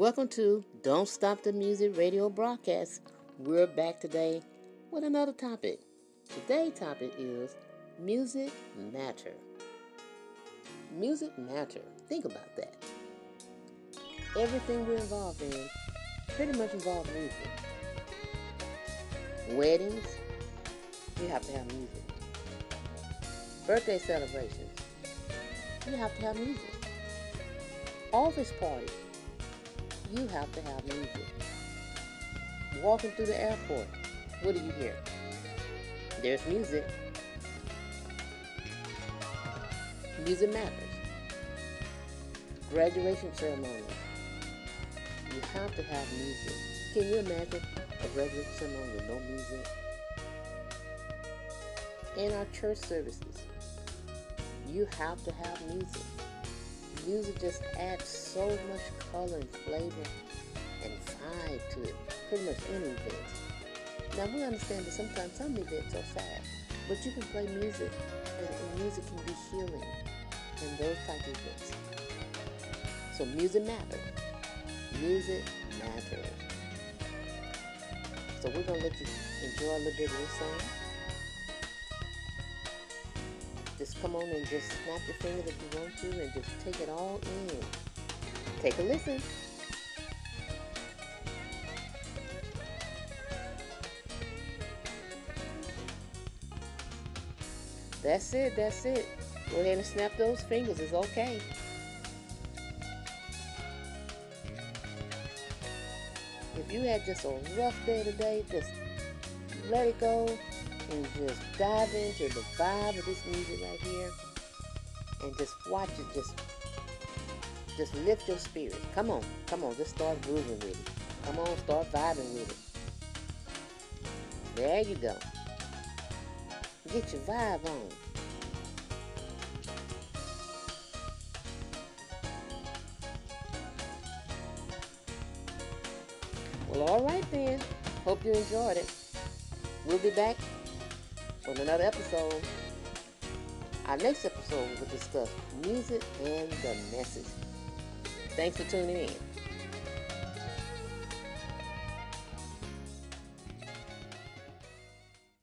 Welcome to Don't Stop the Music radio broadcast. We're back today with another topic. Today's topic is music matter. Music matter. Think about that. Everything we're involved in pretty much involves music. Weddings, you have to have music. Birthday celebrations, you have to have music. Office parties, you have to have music. Walking through the airport, what do you hear? There's music. Music matters. Graduation ceremony. you have to have music. Can you imagine a graduation ceremony with no music? In our church services, you have to have music. Music just adds so much color and flavor and vibe to it. Pretty much any event. Now we understand that sometimes some events are sad, but you can play music and, and music can be healing in those type of events. So music matters. Music matters. So we're gonna let you enjoy a little bit of this song. Come on and just snap your fingers if you want to and just take it all in. Take a listen. That's it, that's it. Go ahead and snap those fingers, it's okay. If you had just a rough day today, just let it go and just dive into the vibe of this music right here and just watch it just just lift your spirit. Come on, come on, just start grooving with it. Come on, start vibing with it. There you go. Get your vibe on. Well, all right then. Hope you enjoyed it. We'll be back on another episode. Our next episode will discuss music and the message. Thanks for tuning in.